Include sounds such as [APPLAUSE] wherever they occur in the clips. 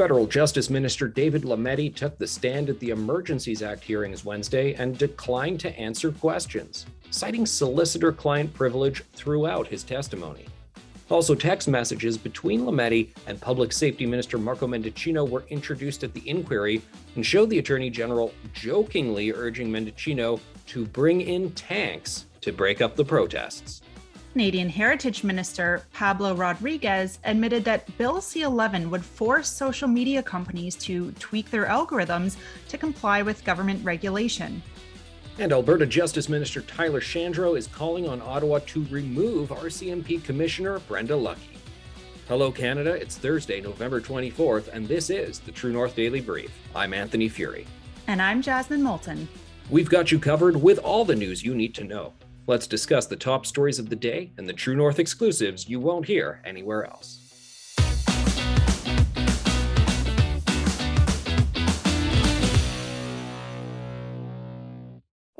Federal Justice Minister David Lametti took the stand at the Emergencies Act hearings Wednesday and declined to answer questions, citing solicitor client privilege throughout his testimony. Also, text messages between Lametti and Public Safety Minister Marco Mendicino were introduced at the inquiry and showed the Attorney General jokingly urging Mendicino to bring in tanks to break up the protests. Canadian Heritage Minister Pablo Rodriguez admitted that Bill C 11 would force social media companies to tweak their algorithms to comply with government regulation. And Alberta Justice Minister Tyler Shandro is calling on Ottawa to remove RCMP Commissioner Brenda Lucki. Hello, Canada. It's Thursday, November 24th, and this is the True North Daily Brief. I'm Anthony Furey. And I'm Jasmine Moulton. We've got you covered with all the news you need to know. Let's discuss the top stories of the day and the True North exclusives you won't hear anywhere else.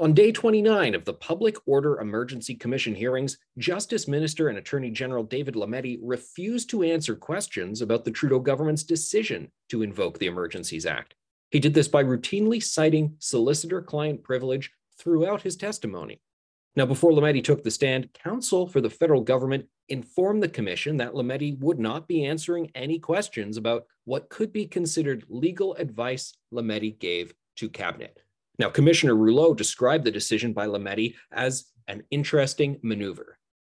On day 29 of the Public Order Emergency Commission hearings, Justice Minister and Attorney General David Lametti refused to answer questions about the Trudeau government's decision to invoke the Emergencies Act. He did this by routinely citing solicitor client privilege throughout his testimony. Now, before Lametti took the stand, counsel for the federal government informed the commission that Lametti would not be answering any questions about what could be considered legal advice Lametti gave to cabinet. Now, Commissioner Rouleau described the decision by Lametti as an interesting maneuver.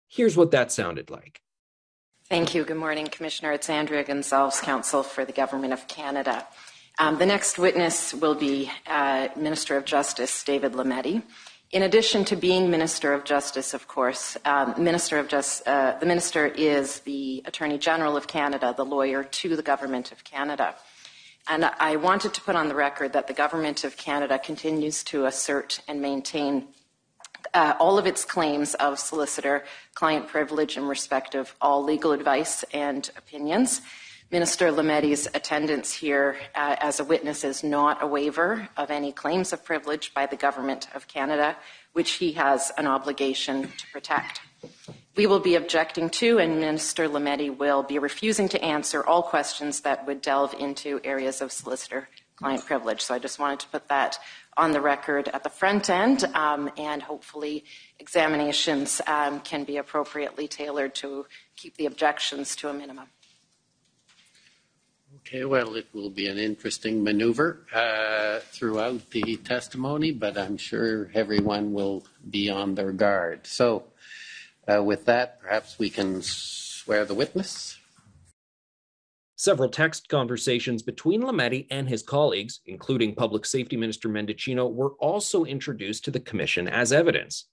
Here's what that sounded like. Thank you. Good morning, Commissioner. It's Andrea Gonzalez, counsel for the Government of Canada. Um, the next witness will be uh, Minister of Justice David Lametti. In addition to being Minister of Justice, of course, um, Minister of Just, uh, the Minister is the Attorney General of Canada, the lawyer to the Government of Canada. And I wanted to put on the record that the Government of Canada continues to assert and maintain uh, all of its claims of solicitor client privilege in respect of all legal advice and opinions. Minister Lametti's attendance here uh, as a witness is not a waiver of any claims of privilege by the Government of Canada, which he has an obligation to protect. We will be objecting to, and Minister Lametti will be refusing to answer all questions that would delve into areas of solicitor client privilege. So I just wanted to put that on the record at the front end, um, and hopefully examinations um, can be appropriately tailored to keep the objections to a minimum. Okay, well, it will be an interesting maneuver uh, throughout the testimony, but I'm sure everyone will be on their guard. So, uh, with that, perhaps we can swear the witness. Several text conversations between Lametti and his colleagues, including Public Safety Minister Mendicino, were also introduced to the Commission as evidence.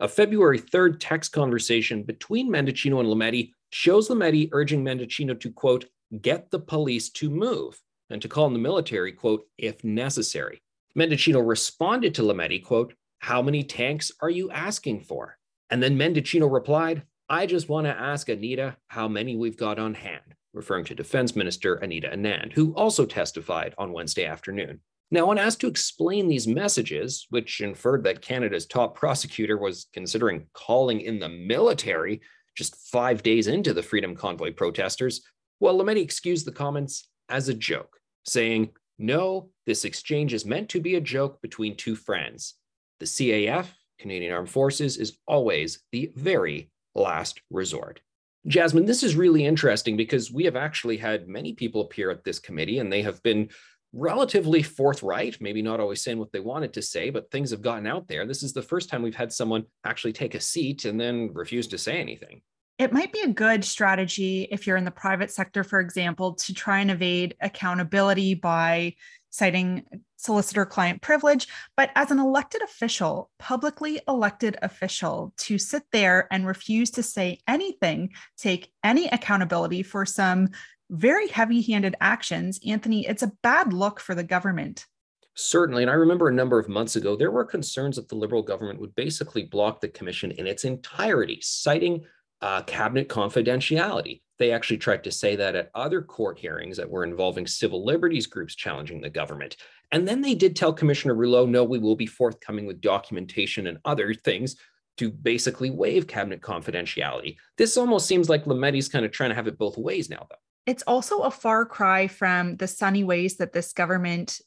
A February 3rd text conversation between Mendicino and Lametti shows Lametti urging Mendicino to, quote, get the police to move and to call in the military, quote, if necessary. Mendicino responded to Lametti, quote, how many tanks are you asking for? And then Mendicino replied, I just want to ask Anita how many we've got on hand, referring to Defense Minister Anita Anand, who also testified on Wednesday afternoon. Now, when asked to explain these messages, which inferred that Canada's top prosecutor was considering calling in the military just five days into the Freedom Convoy protesters, well, Lametti excused the comments as a joke, saying, No, this exchange is meant to be a joke between two friends. The CAF, Canadian Armed Forces, is always the very last resort. Jasmine, this is really interesting because we have actually had many people appear at this committee and they have been relatively forthright, maybe not always saying what they wanted to say, but things have gotten out there. This is the first time we've had someone actually take a seat and then refuse to say anything it might be a good strategy if you're in the private sector, for example, to try and evade accountability by citing solicitor client privilege. But as an elected official, publicly elected official, to sit there and refuse to say anything, take any accountability for some very heavy handed actions, Anthony, it's a bad look for the government. Certainly. And I remember a number of months ago, there were concerns that the Liberal government would basically block the commission in its entirety, citing uh, cabinet confidentiality. They actually tried to say that at other court hearings that were involving civil liberties groups challenging the government. And then they did tell Commissioner Rouleau, no, we will be forthcoming with documentation and other things to basically waive cabinet confidentiality. This almost seems like Lametti's kind of trying to have it both ways now, though. It's also a far cry from the sunny ways that this government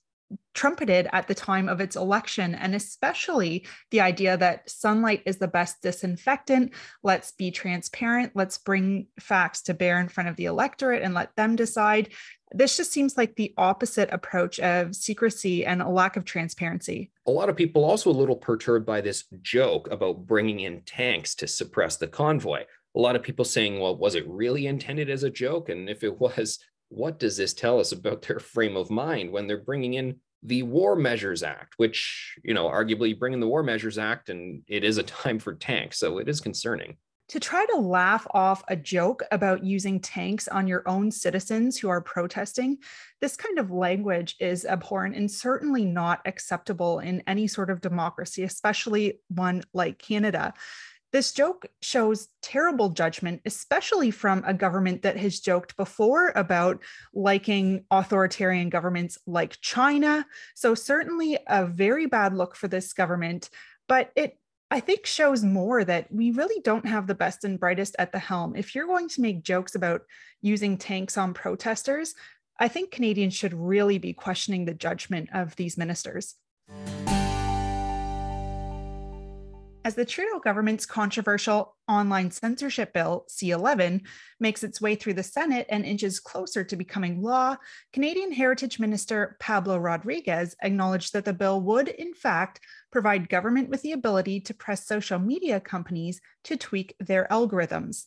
trumpeted at the time of its election, and especially the idea that sunlight is the best disinfectant. Let's be transparent. Let's bring facts to bear in front of the electorate and let them decide. This just seems like the opposite approach of secrecy and a lack of transparency. A lot of people also a little perturbed by this joke about bringing in tanks to suppress the convoy. A lot of people saying, well, was it really intended as a joke? And if it was, what does this tell us about their frame of mind when they're bringing in the War Measures Act, which, you know, arguably bring in the War Measures Act and it is a [LAUGHS] time for tanks. So it is concerning. To try to laugh off a joke about using tanks on your own citizens who are protesting, this kind of language is abhorrent and certainly not acceptable in any sort of democracy, especially one like Canada. This joke shows terrible judgment, especially from a government that has joked before about liking authoritarian governments like China. So, certainly a very bad look for this government, but it I think shows more that we really don't have the best and brightest at the helm. If you're going to make jokes about using tanks on protesters, I think Canadians should really be questioning the judgment of these ministers. As the Trudeau government's controversial online censorship bill, C11, makes its way through the Senate and inches closer to becoming law, Canadian Heritage Minister Pablo Rodriguez acknowledged that the bill would, in fact, provide government with the ability to press social media companies to tweak their algorithms.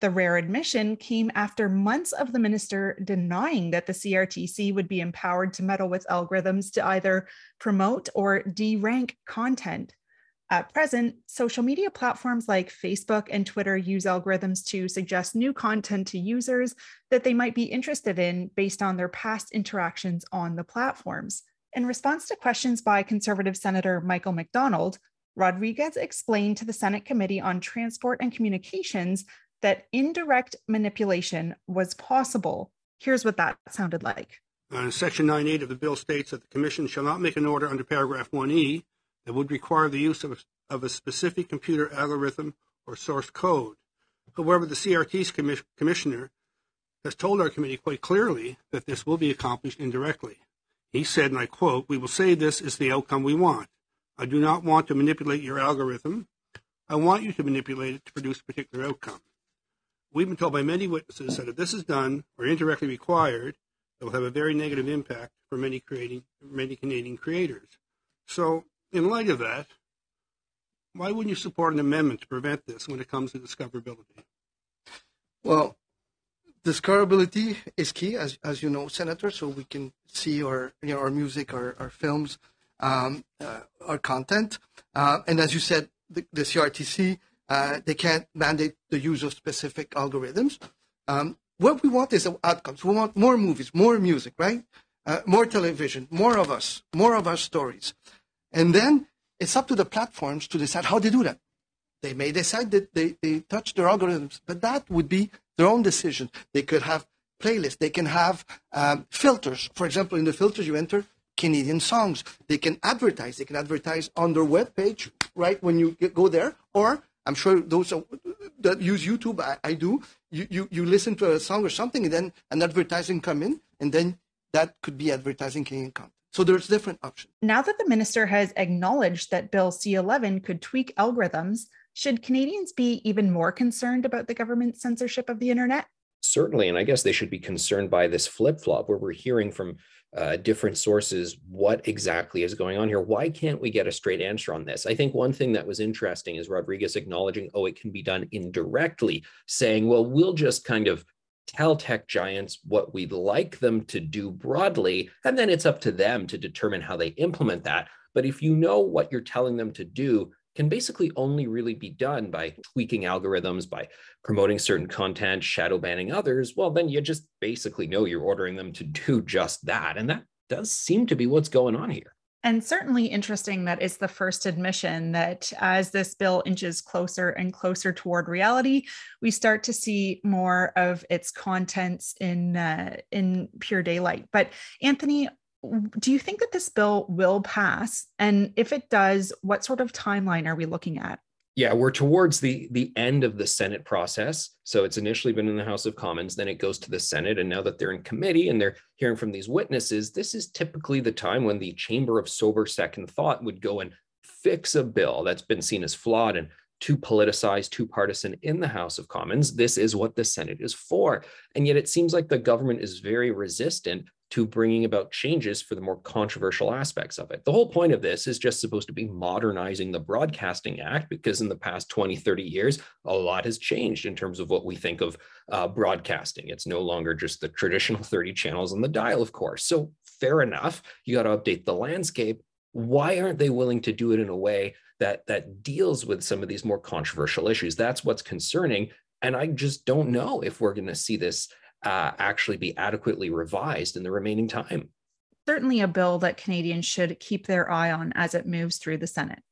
The rare admission came after months of the minister denying that the CRTC would be empowered to meddle with algorithms to either promote or derank content. At present, social media platforms like Facebook and Twitter use algorithms to suggest new content to users that they might be interested in based on their past interactions on the platforms. In response to questions by Conservative Senator Michael MacDonald, Rodriguez explained to the Senate Committee on Transport and Communications that indirect manipulation was possible. Here's what that sounded like. Uh, Section 9.8 of the bill states that the Commission shall not make an order under paragraph 1E that would require the use of a, of a specific computer algorithm or source code. However, the CRTC commis- commissioner has told our committee quite clearly that this will be accomplished indirectly. He said, and I quote, We will say this is the outcome we want. I do not want to manipulate your algorithm. I want you to manipulate it to produce a particular outcome. We've been told by many witnesses that if this is done or indirectly required, it will have a very negative impact for many creating many Canadian creators. So in light of that, why wouldn't you support an amendment to prevent this when it comes to discoverability? Well, discoverability is key, as, as you know, Senator, so we can see our, you know, our music, our, our films, um, uh, our content. Uh, and as you said, the, the CRTC, uh, they can't mandate the use of specific algorithms. Um, what we want is outcomes. We want more movies, more music, right? Uh, more television, more of us, more of our stories. And then it's up to the platforms to decide how they do that. They may decide that they, they touch their algorithms, but that would be their own decision. They could have playlists. They can have um, filters. For example, in the filters, you enter Canadian songs. They can advertise. They can advertise on their web page, right, when you go there. Or I'm sure those that use YouTube, I, I do. You, you, you listen to a song or something, and then an advertising come in, and then that could be advertising Canadian content. So there's different options. Now that the minister has acknowledged that Bill C 11 could tweak algorithms, should Canadians be even more concerned about the government's censorship of the internet? Certainly. And I guess they should be concerned by this flip flop where we're hearing from uh, different sources what exactly is going on here. Why can't we get a straight answer on this? I think one thing that was interesting is Rodriguez acknowledging, oh, it can be done indirectly, saying, well, we'll just kind of tell tech giants what we'd like them to do broadly, and then it's up to them to determine how they implement that. But if you know what you're telling them to do, can basically only really be done by tweaking algorithms, by promoting certain content, shadow banning others, well, then you just basically know you're ordering them to [LAUGHS] do just that. And that does seem to be what's going on here. And certainly interesting that it's the first admission that as this bill inches closer and closer toward reality, we start to see more of its contents in uh, in pure daylight. But Anthony, do you think that this bill will pass? And if it does, what sort of timeline are we looking at? Yeah, we're towards the the end of the Senate process. So it's initially been in the House of Commons, then it goes to the Senate, and now that they're in committee and they're hearing from these witnesses, this is typically the time when the Chamber of Sober Second Thought would go and fix a bill that's been seen as flawed and too politicized, too partisan in the House of Commons. This is what the Senate is for. And yet it seems like the government is very resistant to bringing about changes for the more controversial aspects of it. The whole point of this is just supposed to be modernizing the Broadcasting Act because in the past 20, 30 years, a lot has changed in terms of what we think of uh, broadcasting. It's no longer just the traditional [LAUGHS] 30 channels on the dial, of course. So, fair enough, you got to update the landscape. Why aren't they willing to do it in a way that, that deals with some of these more controversial issues? That's what's concerning. And I just don't know if we're going to see this uh, actually be adequately revised in the remaining time. Certainly, a bill that Canadians should keep their eye on as it moves through the Senate.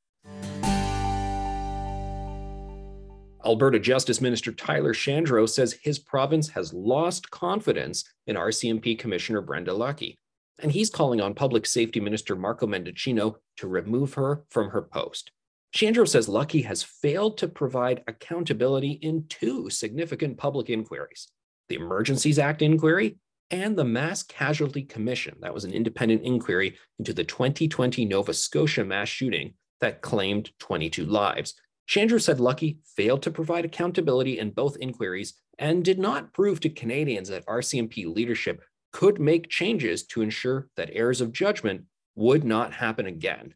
Alberta Justice Minister Tyler Shandro says his province has lost confidence in RCMP Commissioner Brenda Lucki, and he's calling on Public Safety Minister Marco Mendicino to remove her from her post. Shandro says Lucki has failed to provide accountability in two significant public inquiries the Emergencies Act inquiry, and the Mass Casualty Commission. That was an independent inquiry into the 2020 Nova Scotia mass shooting that claimed 22 lives. Shandro said Lucki failed to provide accountability in both inquiries and did not prove to Canadians that RCMP leadership could make changes to ensure that errors of judgment would not happen again.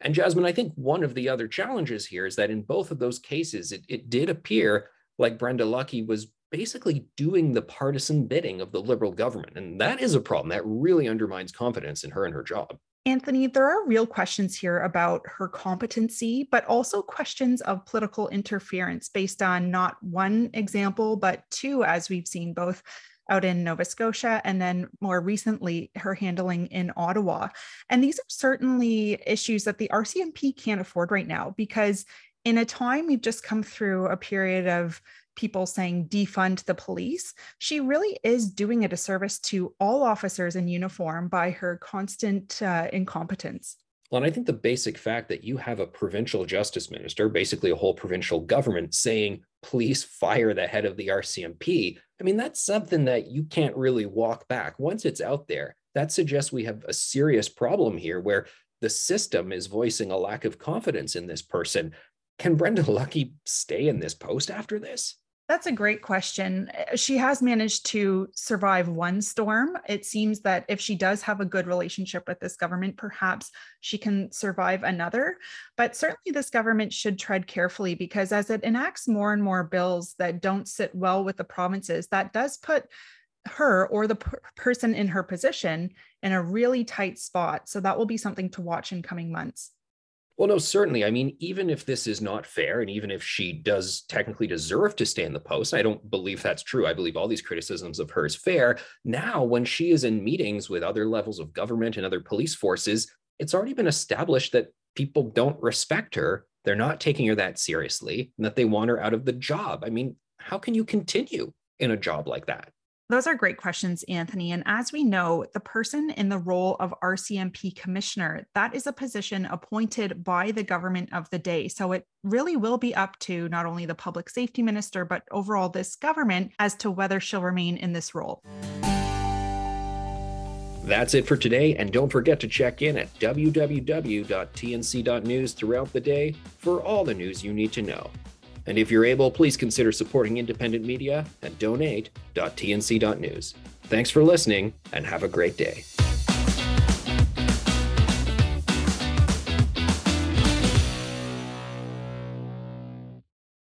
And Jasmine, I think one of the other challenges here is that in both of those cases, it, it did appear like Brenda Lucki was basically doing the partisan bidding of the Liberal government. And that is a problem that really undermines confidence in her and her job. Anthony, there are real questions here about her competency, but also questions of political interference based on not one example, but two, as we've seen both out in Nova Scotia and then more recently her handling in Ottawa. And these are certainly issues that the RCMP can't afford right now because in a time we've just come through a period of people saying defund the police, she really is doing a disservice to all officers in uniform by her constant uh, incompetence. Well, and I think the basic fact that you have a provincial justice minister, basically a whole provincial government, saying, please fire the head of the RCMP, I mean, that's something that you can't really walk back. Once it's out there, that suggests we have a serious problem here where the system is voicing a lack of confidence in this person. Can Brenda Lucki stay in this post after this? That's a great question. Uh, she has managed to survive one storm. It seems that if she does have a good relationship with this government, perhaps she can survive another. But certainly, this government should tread carefully because as it enacts more and more bills that don't sit well with the provinces, that does put her or the per- person in her position in a really tight spot. So that will be something to watch in coming months. Well, no, certainly. I mean, even if this is not fair, and even if she does technically deserve to stay in the post, I don't believe that's true. I believe all these criticisms of her is fair. Now, when she is in meetings with other levels of government and other police forces, it's already been established that people don't respect her. They're not taking her that seriously, and that they want her out of the job. I mean, how can you continue in a job like that? Those are great questions, Anthony. And as we know, the person in the role of RCMP commissioner, that is a position appointed by the government of the day. So it really will be up to not only the public safety minister, but overall this government as to whether she'll remain in this role. That's it for today, and don't forget to check in at www.tnc.news throughout the day for all the news you need to know. And if you're able, please consider supporting independent media at donate.tnc.news. Thanks for listening and have a great day.